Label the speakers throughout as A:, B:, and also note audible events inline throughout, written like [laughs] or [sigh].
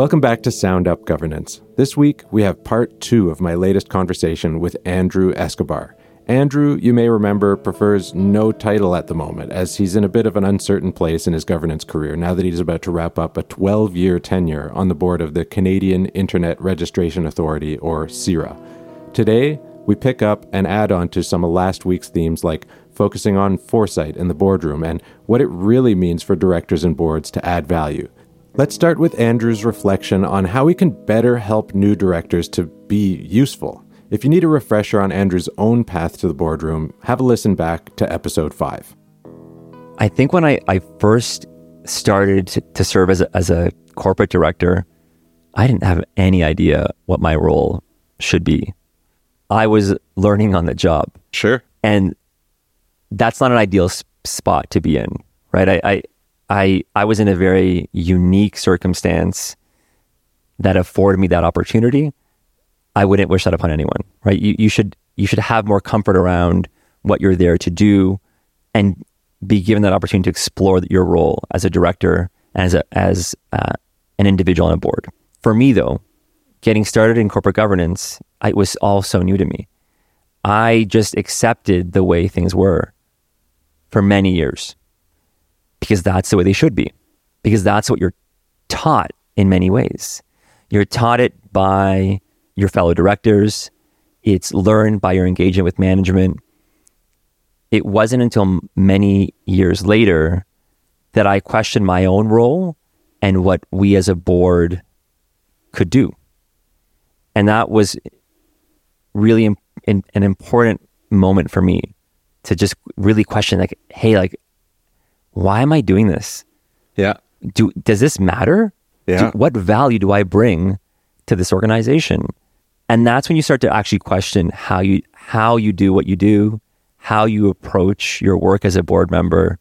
A: Welcome back to Sound Up Governance. This week, we have part two of my latest conversation with Andrew Escobar. Andrew, you may remember, prefers no title at the moment, as he's in a bit of an uncertain place in his governance career now that he's about to wrap up a 12 year tenure on the board of the Canadian Internet Registration Authority, or CIRA. Today, we pick up and add on to some of last week's themes like focusing on foresight in the boardroom and what it really means for directors and boards to add value. Let's start with Andrew's reflection on how we can better help new directors to be useful. If you need a refresher on Andrew's own path to the boardroom, have a listen back to episode 5.
B: I think when I, I first started to, to serve as a, as a corporate director, I didn't have any idea what my role should be. I was learning on the job.
A: Sure.
B: And that's not an ideal spot to be in, right? I, I, I, I was in a very unique circumstance that afforded me that opportunity. I wouldn't wish that upon anyone, right? You, you should, you should have more comfort around what you're there to do and be given that opportunity to explore your role as a director, as a, as uh, an individual on a board. For me, though, getting started in corporate governance, it was all so new to me. I just accepted the way things were for many years because that's the way they should be, because that's what you're taught in many ways. You're taught it by your fellow directors, it's learned by your engagement with management. It wasn't until many years later that I questioned my own role and what we as a board could do. And that was really in, an important moment for me to just really question like hey like why am i doing this?
A: Yeah.
B: Do does this matter?
A: Yeah.
B: do, what value do i bring to this organization? And that's when you start to actually question how you how you do what you do how you approach your work as a board member.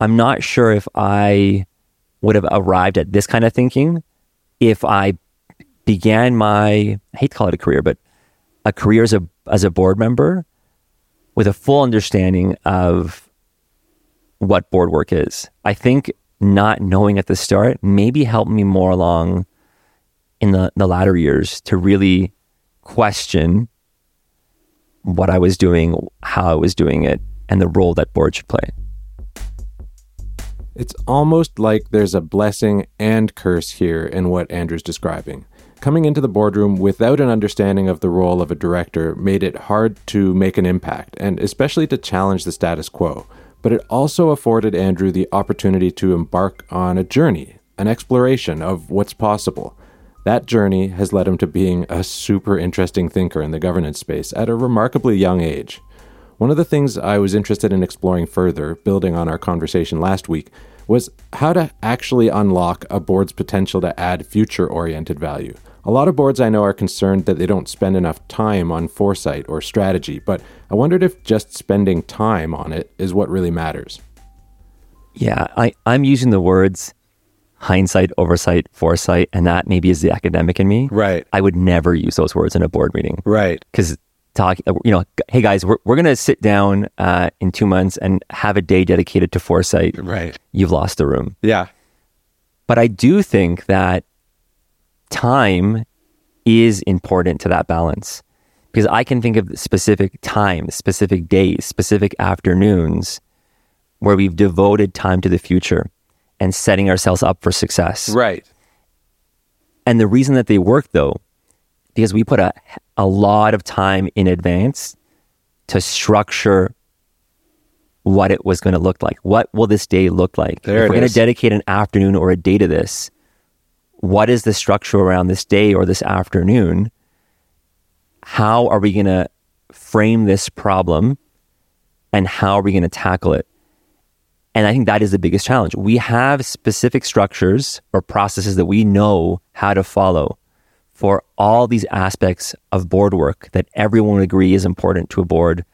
B: I'm not sure if i would have arrived at this kind of thinking if i began my I hate to call it a career but a career as a as a board member with a full understanding of what board work is. I think not knowing at the start maybe helped me more along in the, the latter years to really question what I was doing, how I was doing it, and the role that board should play.
A: It's almost like there's a blessing and curse here in what Andrew's describing. Coming into the boardroom without an understanding of the role of a director made it hard to make an impact, and especially to challenge the status quo. But it also afforded Andrew the opportunity to embark on a journey, an exploration of what's possible. That journey has led him to being a super interesting thinker in the governance space at a remarkably young age. One of the things I was interested in exploring further, building on our conversation last week, was how to actually unlock a board's potential to add future oriented value. A lot of boards I know are concerned that they don't spend enough time on foresight or strategy, but I wondered if just spending time on it is what really matters.
B: Yeah, I, I'm using the words hindsight, oversight, foresight, and that maybe is the academic in me.
A: Right.
B: I would never use those words in a board meeting.
A: Right.
B: Because talk, you know, hey guys, we're, we're going to sit down uh, in two months and have a day dedicated to foresight.
A: Right.
B: You've lost the room.
A: Yeah.
B: But I do think that time is important to that balance because I can think of specific times, specific days, specific afternoons where we've devoted time to the future and setting ourselves up for success.
A: Right.
B: And the reason that they work though, because we put a, a lot of time in advance to structure what it was going to look like. What will this day look like?
A: There
B: if we're going to dedicate an afternoon or a day to this, what is the structure around this day or this afternoon? How are we going to frame this problem and how are we going to tackle it? And I think that is the biggest challenge. We have specific structures or processes that we know how to follow for all these aspects of board work that everyone would agree is important to a board.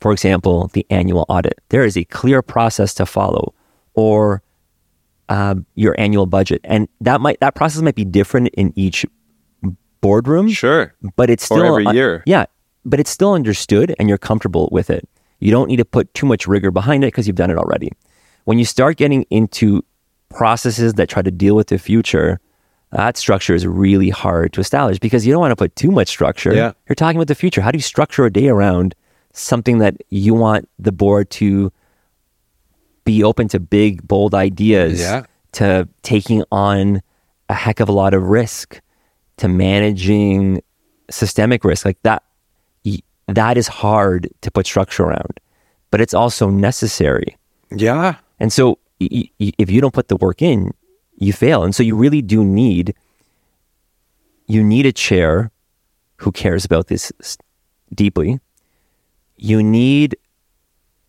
B: For example, the annual audit. There is a clear process to follow, or um, your annual budget, and that might that process might be different in each boardroom.
A: Sure.
B: but it's
A: Or
B: still
A: every
B: uh,
A: year.
B: yeah, but it's still understood, and you're comfortable with it. You don't need to put too much rigor behind it because you've done it already. When you start getting into processes that try to deal with the future, that structure is really hard to establish because you don't want to put too much structure.
A: Yeah.
B: You're talking about the future. How do you structure a day around something that you want the board to be open to big, bold ideas,
A: Yeah.
B: to taking on a heck of a lot of risk, to managing systemic risk like that, that is hard to put structure around, but it's also necessary.
A: Yeah.
B: And so y- y- if you don't put the work in, you fail. And so you really do need you need a chair who cares about this deeply. You need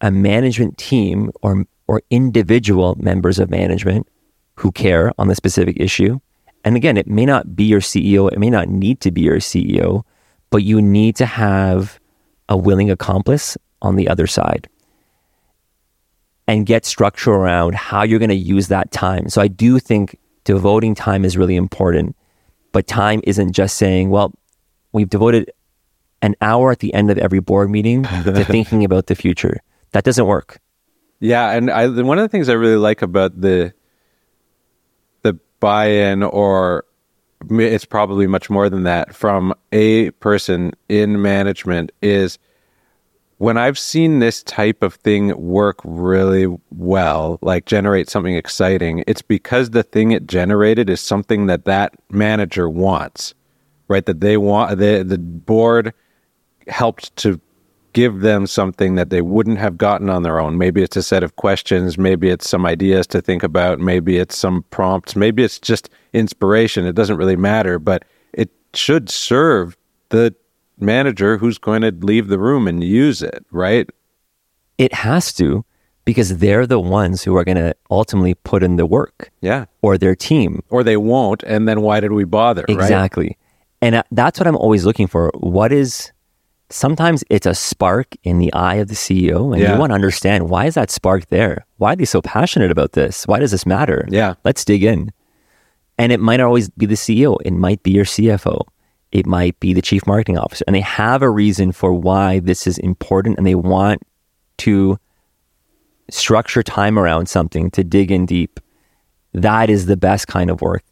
B: a management team or or individual members of management who care on the specific issue. And again, it may not be your CEO, it may not need to be your CEO, but you need to have a willing accomplice on the other side and get structure around how you're going to use that time. So I do think devoting time is really important, but time isn't just saying, well, we've devoted an hour at the end of every board meeting to [laughs] thinking about the future. That doesn't work.
A: Yeah, and I one of the things I really like about the the buy-in, or it's probably much more than that, from a person in management is when I've seen this type of thing work really well, like generate something exciting. It's because the thing it generated is something that that manager wants, right? That they want the the board helped to give them something that they wouldn't have gotten on their own. Maybe it's a set of questions, maybe it's some ideas to think about, maybe it's some prompts, maybe it's just inspiration. It doesn't really matter, but it should serve the manager who's going to leave the room and use it, right?
B: It has to because they're the ones who are going to ultimately put in the work
A: Yeah.
B: or their team.
A: Or they won't, and then why did we bother, right?
B: Exactly. And uh, that's what I'm always looking for. What is sometimes it's a spark in the eye of the CEO and
A: Yeah.
B: you want to understand why is that spark there? Why are they so passionate about this? Why does this matter?
A: Yeah.
B: Let's dig in. And it might not always be the CEO. It might be your CFO. It might be the chief marketing officer. And they have a reason for why this is important and they want to structure time around something to dig in deep. That is the best kind of work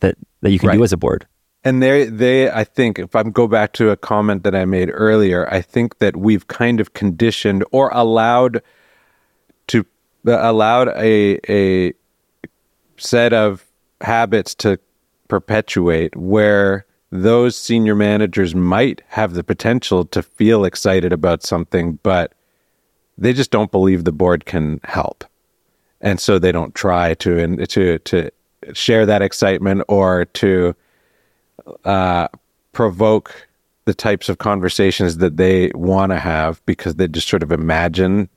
B: that, that you can
A: Right.
B: do as a board.
A: And they, they, I think, if I go back to a comment that I made earlier, I think that we've kind of conditioned or allowed to allowed a a set of habits to perpetuate where those senior managers might have the potential to feel excited about something, but they just don't believe the board can help, and so they don't try to and to to share that excitement or to uh, provoke the types of conversations that they want to have because they just sort of imagine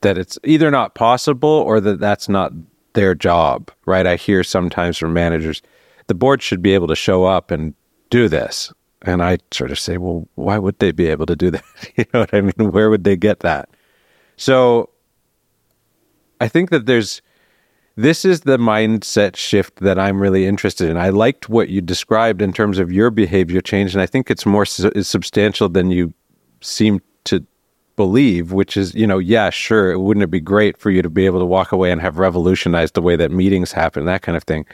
A: that it's either not possible or that that's not their job, right? I hear sometimes from managers, the board should be able to show up and do this. And I sort of say, well, why would they be able to do that? [laughs] you know what I mean? Where would they get that? So I think that there's, this is the mindset shift that I'm really interested in. I liked what you described in terms of your behavior change, and I think it's more su- substantial than you seem to believe. Which is, you know, yeah, sure, wouldn't it be great for you to be able to walk away and have revolutionized the way that meetings happen, that kind of thing.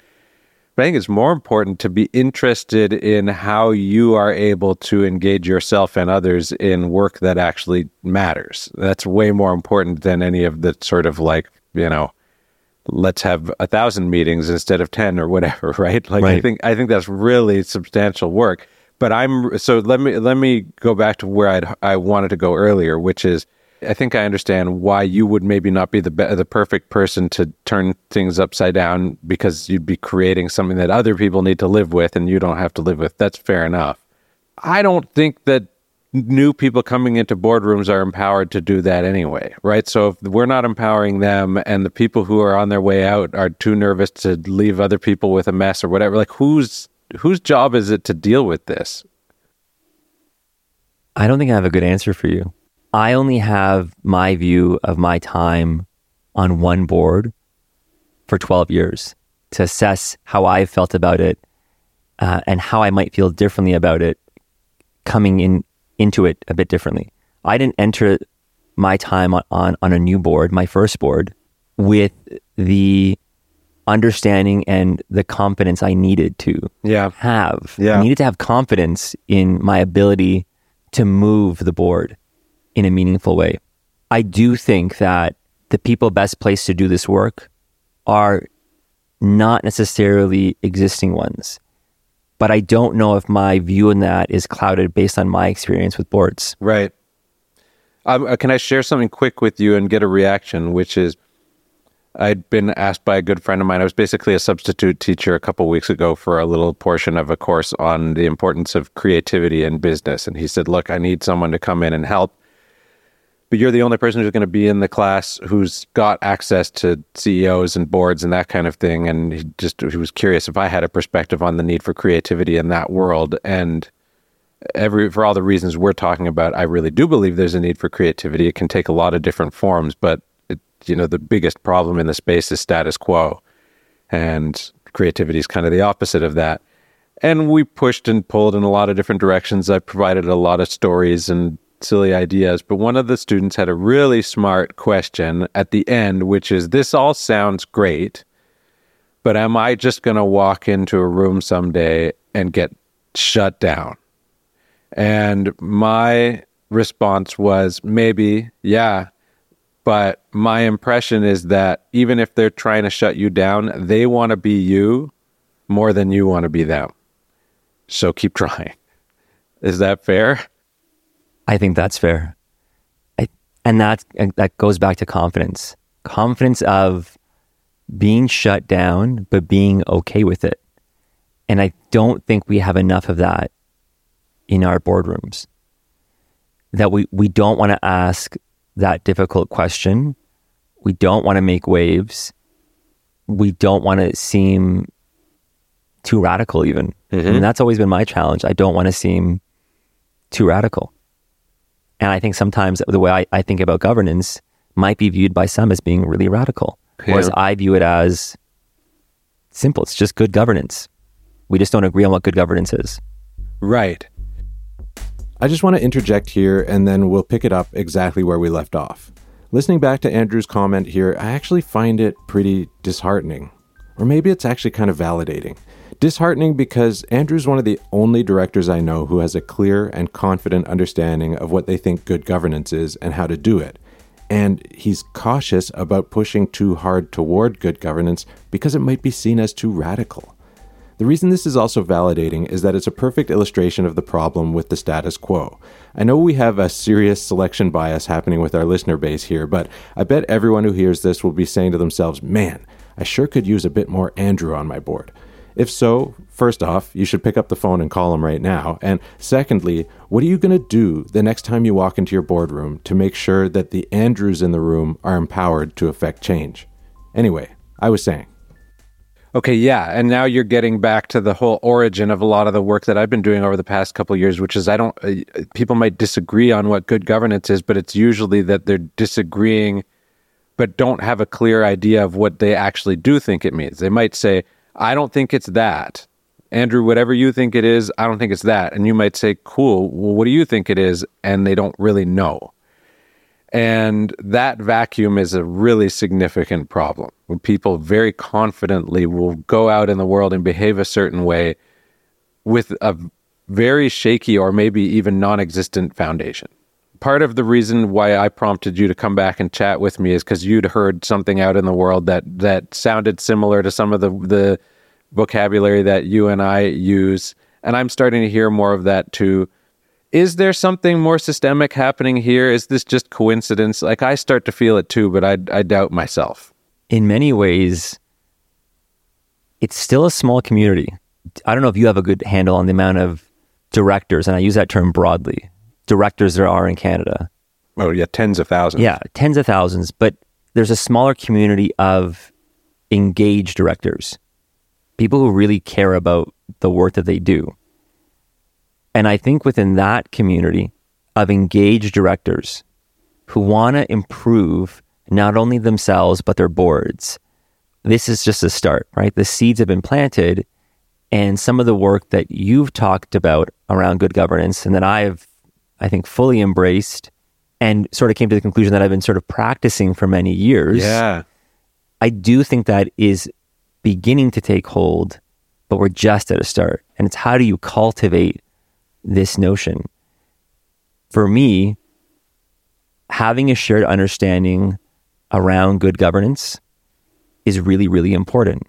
A: But I think it's more important to be interested in how you are able to engage yourself and others in work that actually matters. That's way more important than any of the sort of like, you know, let's have a thousand meetings instead of 10 or whatever, [laughs] right? Like I think, I think that's really substantial work. But I'm, so let me, let me go back to where I'd, I wanted to go earlier, which is, I think I understand why you would maybe not be the be- the perfect person to turn things upside down because you'd be creating something that other people need to live with and you don't have to live with. That's fair enough. I don't think that new people coming into boardrooms are empowered to do that anyway, right? So if we're not empowering them and the people who are on their way out are too nervous to leave other people with a mess or whatever, like whose whose job is it to deal with this?
B: I don't think I have a good answer for you. I only have my view of my time on one board for 12 years to assess how I felt about it uh, and how I might feel differently about it coming in into it a bit differently. I didn't enter my time on, on, on a new board, my first board, with the understanding and the confidence I needed to
A: Yeah.
B: have.
A: Yeah.
B: I needed to have confidence in my ability to move the board in a meaningful way. I do think that the people best placed to do this work are not necessarily existing ones. But I don't know if my view in that is clouded based on my experience with boards.
A: Right. Um, uh, can I share something quick with you and get a reaction? Which is, I'd been asked by a good friend of mine. I was basically a substitute teacher a couple weeks ago for a little portion of a course on the importance of creativity in business. And he said, Look, I need someone to come in and help. But you're the only person who's going to be in the class who's got access to CEOs and boards and that kind of thing. And he just he was curious if I had a perspective on the need for creativity in that world. And every for all the reasons we're talking about, I really do believe there's a need for creativity. It can take a lot of different forms, but it, you know the biggest problem in the space is status quo, and creativity is kind of the opposite of that. And we pushed and pulled in a lot of different directions. I provided a lot of stories and silly ideas, but one of the students had a really smart question at the end, which is this all sounds great, but am I just going to walk into a room someday and get shut down? And my response was maybe, yeah. But my impression is that even if they're trying to shut you down, they want to be you more than you want to be them. So keep [laughs] trying. Is that fair?
B: I think that's fair. I, and that and that goes back to confidence. Confidence of being shut down but being okay with it. And I don't think we have enough of that in our boardrooms. That we, we don't want to ask that difficult question. We don't want to make waves. We don't want to seem too radical, even. Mm-hmm. And that's always been my challenge. I don't want to seem too radical. And I think sometimes the way I, I think about governance might be viewed by some as being really radical. Whereas I view it as simple. It's just good governance. We just don't agree on what good governance is.
A: Right.
C: I just want to interject here and then we'll pick it up exactly where we left off. Listening back to Andrew's comment here, I actually find it pretty disheartening. Or maybe it's actually kind of validating. Disheartening because Andrew's one of the only directors I know who has a clear and confident understanding of what they think good governance is and how to do it. And he's cautious about pushing too hard toward good governance because it might be seen as too radical. The reason this is also validating is that it's a perfect illustration of the problem with the status quo. I know we have a serious selection bias happening with our listener base here, but I bet everyone who hears this will be saying to themselves, man, I sure could use a bit more Andrew on my board. If so, first off, you should pick up the phone and call him right now. And secondly, what are you going to do the next time you walk into your boardroom to make sure that the Andrews in the room are empowered to affect change? Anyway, I was saying.
A: Okay, yeah, and now you're getting back to the whole origin of a lot of the work that I've been doing over the past couple years, which is I don't. Uh, people might disagree on what good governance is, but it's usually that they're disagreeing, but don't have a clear idea of what they actually do think it means. They might say, "I don't think it's that." Andrew, whatever you think it is, I don't think it's that. And you might say, "Cool. Well, what do you think it is?" And they don't really know. And that vacuum is a really significant problem. When people very confidently will go out in the world and behave a certain way with a very shaky or maybe even non existent foundation. Part of the reason why I prompted you to come back and chat with me is because you'd heard something out in the world that, that sounded similar to some of the, the vocabulary that you and I use. And I'm starting to hear more of that too is there something more systemic happening here? Is this just coincidence? Like I start to feel it too, but I, I doubt myself.
B: In many ways, it's still a small community. I don't know if you have a good handle on the amount of directors, and I use that term broadly, directors there are in Canada.
A: Oh yeah, tens of thousands.
B: Yeah, tens of thousands, but there's a smaller community of engaged directors, people who really care about the work that they do. And I think within that community of engaged directors who want to improve not only themselves, but their boards, this is just a start, right? The seeds have been planted. And some of the work that you've talked about around good governance and that I've, I think, fully embraced and sort of came to the conclusion that I've been sort of practicing for many years.
A: Yeah.
B: I do think that is beginning to take hold, but we're just at a start. And it's how do you cultivate this notion? For me, having a shared understanding around good governance is really, really important.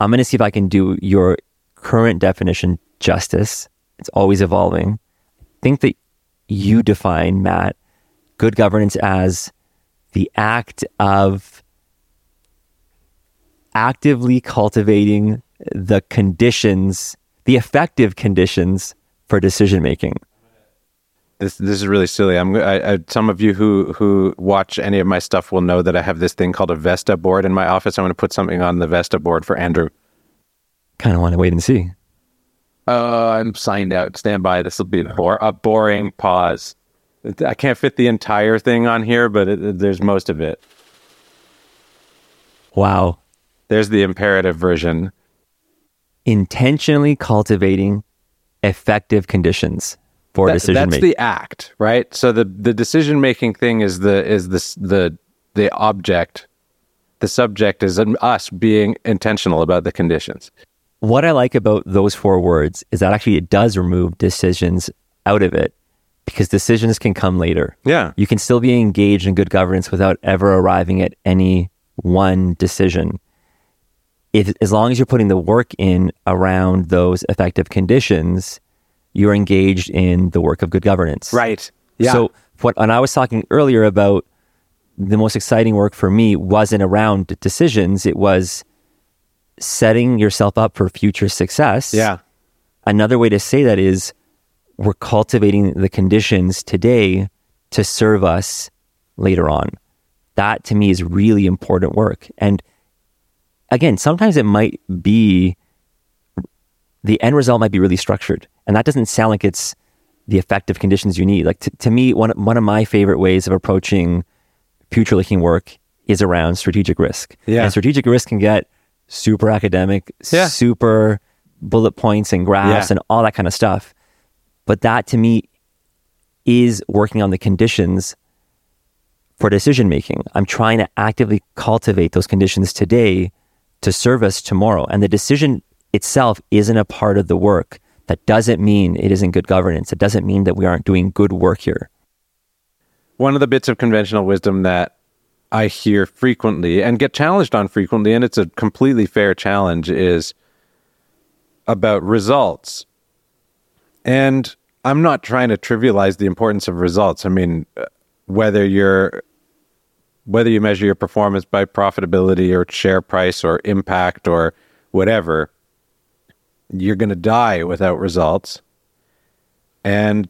B: I'm going to see if I can do your current definition justice. It's always evolving. I think that you define, Matt, good governance as the act of actively cultivating the conditions, the effective conditions for decision making.
A: This this is really silly. I'm I, I, some of you who who watch any of my stuff will know that I have this thing called a Vestaboard in my office. I'm going to put something on the Vestaboard for Andrew.
B: Kind of want to wait and see.
A: Uh, I'm signed out. Stand by. This will be a, bore, a boring pause. I can't fit the entire thing on here, but it, there's most of it.
B: Wow.
A: There's the imperative version.
B: Intentionally cultivating effective conditions for that, decision
A: that's
B: making.
A: the act, right? So the the decision making thing is the is the the the object. The subject is us being intentional about the conditions.
B: What I like about those four words is that actually it does remove decisions out of it because decisions can come later.
A: Yeah.
B: You can still be engaged in good governance without ever arriving at any one decision. If, as long as you're putting the work in around those effective conditions, you're engaged in the work of good governance.
A: Right. Yeah.
B: So what and I was talking earlier about the most exciting work for me wasn't around decisions, it was setting yourself up for future success.
A: Yeah.
B: Another way to say that is we're cultivating the conditions today to serve us later on. That to me is really important work. And again, sometimes it might be the end result might be really structured. And that doesn't sound like it's the effective conditions you need. Like t- to me, one, one of my favorite ways of approaching future looking work is around strategic risk.
A: Yeah.
B: And strategic risk can get super academic,
A: yeah.
B: super bullet points and graphs
A: yeah.
B: and all that kind of stuff. But that to me is working on the conditions for decision making. I'm trying to actively cultivate those conditions today to serve us tomorrow. And the decision itself isn't a part of the work. That doesn't mean it isn't good governance. It doesn't mean that we aren't doing good work here.
A: One of the bits of conventional wisdom that I hear frequently and get challenged on frequently, and it's a completely fair challenge, is about results. And I'm not trying to trivialize the importance of results. I mean, whether you're whether you measure your performance by profitability or share price or impact or whatever, you're going to die without results. And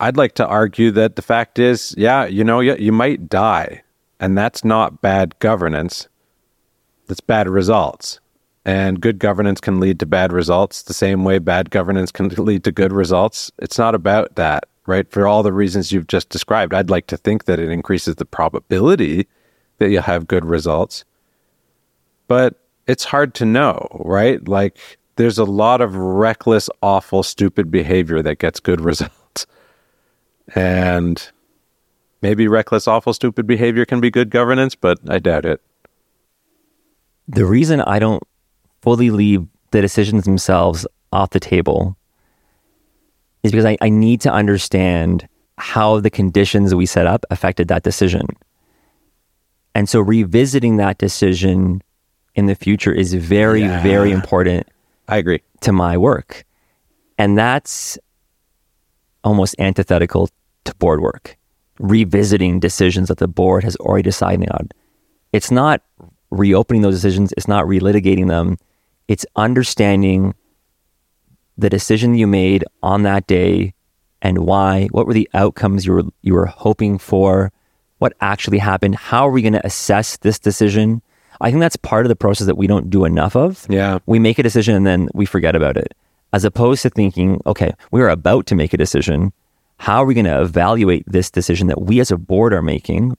A: I'd like to argue that the fact is, yeah, you know, you, you might die, and that's not bad governance. That's bad results. And good governance can lead to bad results the same way bad governance can [laughs] lead to good results. It's not about that, right? For all the reasons you've just described, I'd like to think that it increases the probability that you'll have good results. But it's hard to know, right? Like, there's a lot of reckless, awful, stupid behavior that gets good [laughs] results. And maybe reckless, awful, stupid behavior can be good governance, but I doubt it.
B: The reason I don't fully leave the decisions themselves off the table is because I, I need to understand how the conditions we set up affected that decision. And so revisiting that decision in the future is very, yeah. very important.
A: I agree.
B: To my work. And that's almost antithetical to board work. Revisiting decisions that the board has already decided on. It's not reopening those decisions, it's not relitigating them. It's understanding the decision you made on that day and why, what were the outcomes you were you were hoping for, what actually happened, how are we going to assess this decision? I think that's part of the process that we don't do enough of.
A: Yeah.
B: We make a decision and then we forget about it. As opposed to thinking, okay, we're about to make a decision. How are we going to evaluate this decision that we as a board are making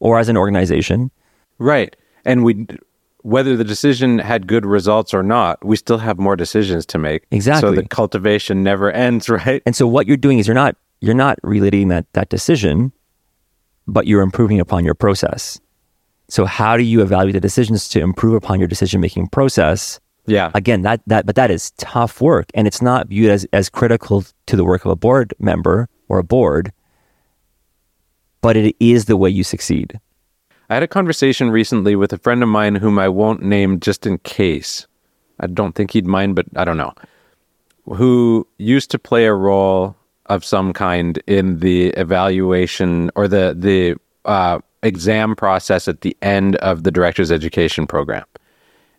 B: or as an organization?
A: Right. And we whether the decision had good results or not, we still have more decisions to make.
B: Exactly.
A: So the cultivation never [laughs] ends, right?
B: And so what you're doing is you're not you're not relating that that decision, but you're improving upon your process. So how do you evaluate the decisions to improve upon your decision making process?
A: Yeah.
B: Again, that that but that is tough work and it's not viewed as as critical to the work of a board member or a board, but it is the way you succeed.
A: I had a conversation recently with a friend of mine whom I won't name just in case. I don't think he'd mind, but I don't know. Who used to play a role of some kind in the evaluation or the the uh, exam process at the end of the director's education program.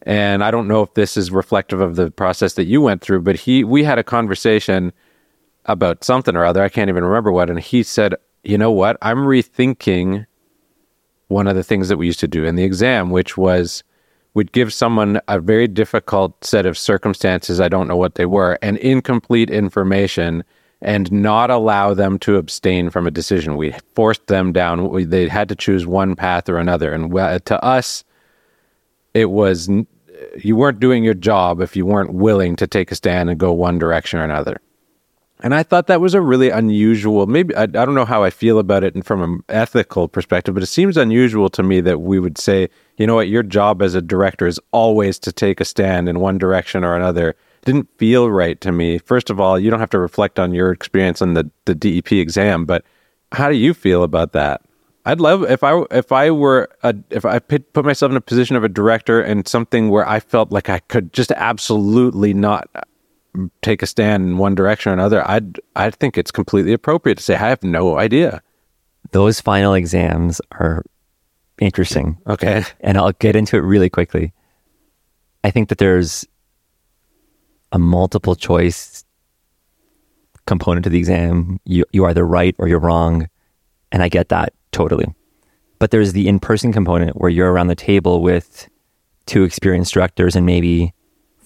A: And I don't know if this is reflective of the process that you went through, but he we had a conversation about something or other. I can't even remember what, and he said, "You know what? I'm rethinking one of the things that we used to do in the exam, which was we'd give someone a very difficult set of circumstances. I don't know what they were, and incomplete information, and not allow them to abstain from a decision. We forced them down. We, they had to choose one path or another. And to us, it was you weren't doing your job if you weren't willing to take a stand and go one direction or another. And I thought that was a really unusual, maybe, I, I don't know how I feel about it and from an ethical perspective, but it seems unusual to me that we would say, you know what, your job as a director is always to take a stand in one direction or another. Didn't feel right to me. First of all, you don't have to reflect on your experience on the, the DEP exam, but how do you feel about that? I'd love if I if I were a, if I put myself in a position of a director and something where I felt like I could just absolutely not take a stand in one direction or another, I'd I think it's completely appropriate to say I have no idea.
B: Those final exams are interesting.
A: Okay.
B: And I'll get into it really quickly. I think that there's a multiple choice component to the exam. You you are either right or you're wrong. And I get that totally. But there's the in-person component where you're around the table with two experienced directors and maybe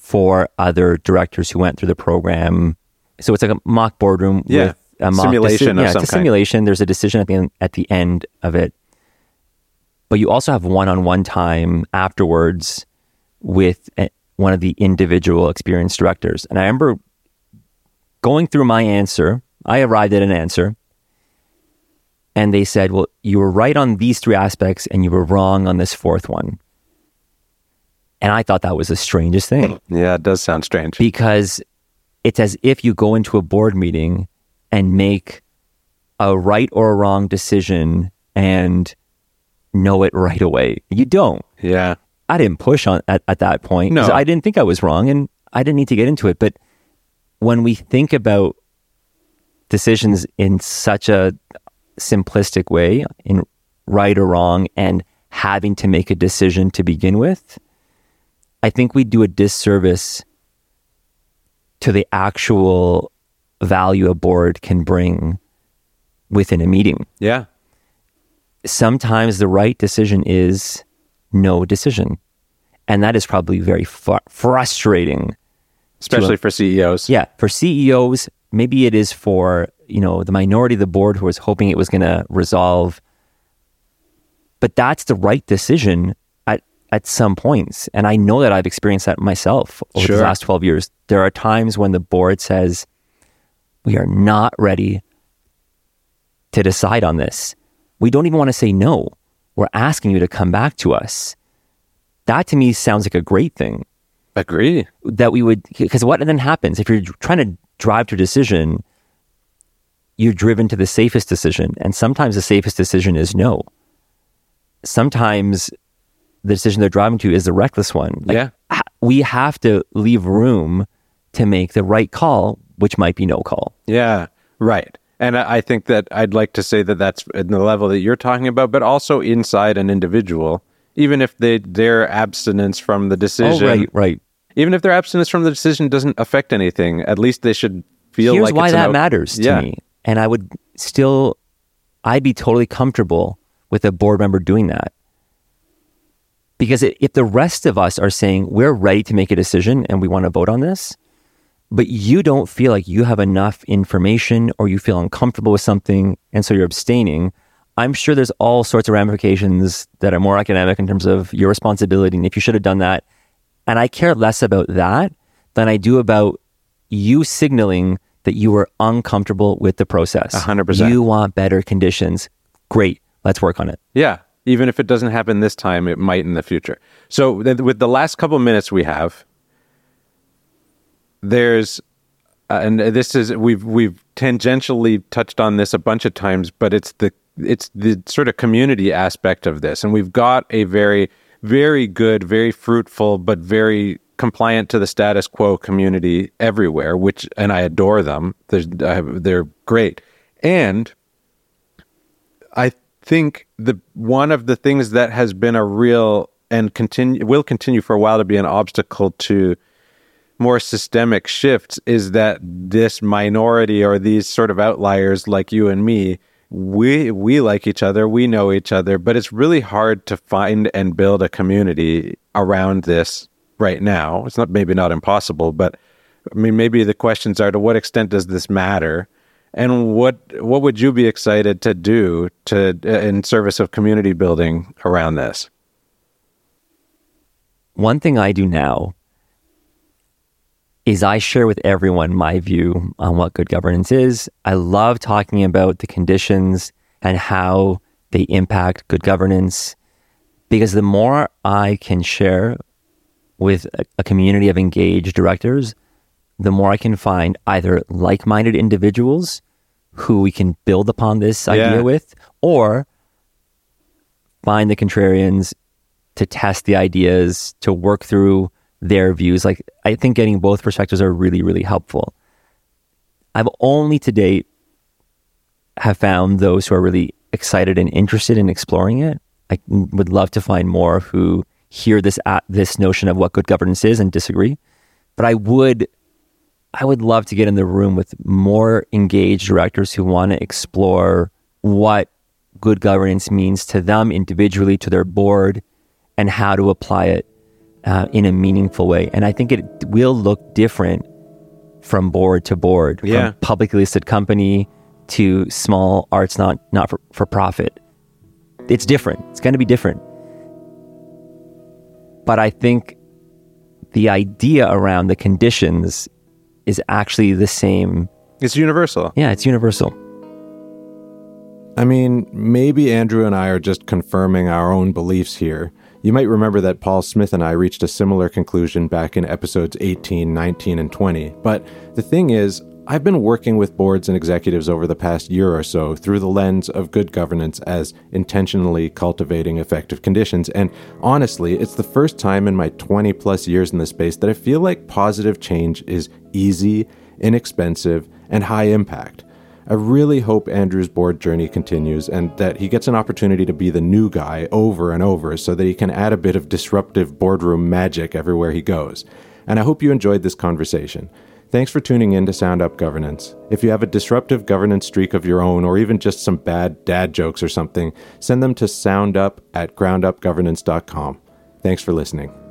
B: four other directors who went through the program. So it's like a mock boardroom
A: yeah.
B: with a
A: mock simulation.
B: Deci- yeah,
A: it's
B: a
A: kind.
B: simulation. There's a decision at the end, at the end of it, but you also have one-on-one time afterwards with a, one of the individual experienced directors. And I remember going through my answer. I arrived at an answer, and they said, "Well, you were right on these three aspects, and you were wrong on this fourth one." And I thought that was the strangest thing.
A: Yeah, it does sound strange.
B: Because it's as if you go into a board meeting and make a right or a wrong decision and know it right away. You don't.
A: Yeah.
B: I didn't push on at, at that point.
A: No.
B: I didn't think I was wrong and I didn't need to get into it. But when we think about decisions in such a simplistic way, in right or wrong, and having to make a decision to begin with, I think we do a disservice to the actual value a board can bring within a meeting.
A: Yeah.
B: Sometimes the right decision is no decision. And that is probably very frustrating.
A: Especially a, for CEOs.
B: Yeah. For CEOs, maybe it is for, you know, the minority of the board who was hoping it was going to resolve. But that's the right decision at some points. And I know that I've experienced that myself over
A: sure.
B: the last 12 years. There are times when the board says, we are not ready to decide on this. We don't even want to say no. We're asking you to come back to us. That to me sounds like a great thing.
A: Agree.
B: That we would, because what then happens if you're trying to drive to a decision, you're driven to the safest decision. And sometimes the safest decision is no. Sometimes the decision they're driving to is the reckless one.
A: Like, yeah.
B: We have to leave room to make the right call, which might be no call.
A: Yeah, right. And I think that I'd like to say that that's in the level that you're talking about, but also inside an individual, even if they their abstinence from the oh, decision,
B: oh, right, right.
A: Even if their abstinence from the decision doesn't affect anything, at least they should feel
B: Here's
A: like
B: why that
A: out-
B: matters to
A: yeah.
B: me. And I would still, I'd be totally comfortable with a board member doing that. Because if the rest of us are saying we're ready to make a decision and we want to vote on this, but you don't feel like you have enough information or you feel uncomfortable with something and so you're abstaining, I'm sure there's all sorts of ramifications that are more academic in terms of your responsibility and if you should have done that. And I care less about that than I do about you signaling that you were uncomfortable with the process.
A: 100%.
B: You want better conditions. Great. Let's work on it.
A: Yeah. Even if it doesn't happen this time, it might in the future. So, with the last couple minutes we have, there's, uh, and this is we've we've tangentially touched on this a bunch of times, but it's the it's the sort of community aspect of this, and we've got a very very good, very fruitful, but very compliant to the status quo community everywhere, which and I adore them. They're great, and I think the one of the things that has been a real and continue will continue for a while to be an obstacle to more systemic shifts is that this minority or these sort of outliers like you and me we we like each other we know each other but it's really hard to find and build a community around this right now. It's not maybe not impossible but i mean maybe the questions are to what extent does this matter and what what would you be excited to do to uh, in service of community building around this?
B: One thing I do now is I share with everyone my view on what good governance is. I love talking about the conditions and how they impact good governance because the more I can share with a, a community of engaged directors, the more I can find either like minded individuals who we can build upon this idea yeah. with, or find the contrarians to test the ideas, to work through their views. Like, I think getting both perspectives are really, really helpful. I've only to date have found those who are really excited and interested in exploring it. I would love to find more who hear this uh, this notion of what good governance is and disagree. But I would I would love to get in the room with more engaged directors who want to explore what good governance means to them individually, to their board, and how to apply it uh, in a meaningful way. And I think it will look different from board to board,
A: yeah.
B: from publicly listed company to small arts not not for, for profit. It's different. It's going to be different. But I think the idea around the conditions is actually the same.
A: It's universal.
B: Yeah, it's universal.
C: I mean, maybe Andrew and I are just confirming our own beliefs here. You might remember that Paul Smith and I reached a similar conclusion back in episodes 18, 19, and 20. But the thing is, I've been working with boards and executives over the past year or so through the lens of good governance as intentionally cultivating effective conditions. And honestly, it's the first time in my 20 plus years in the space that I feel like positive change is easy, inexpensive, and high impact. I really hope Andrew's board journey continues and that he gets an opportunity to be the new guy over and over so that he can add a bit of disruptive boardroom magic everywhere he goes. And I hope you enjoyed this conversation. Thanks for tuning in to Sound Up Governance. If you have a disruptive governance streak of your own, or even just some bad dad jokes or something, send them to soundup at groundupgovernance.com. Thanks for listening.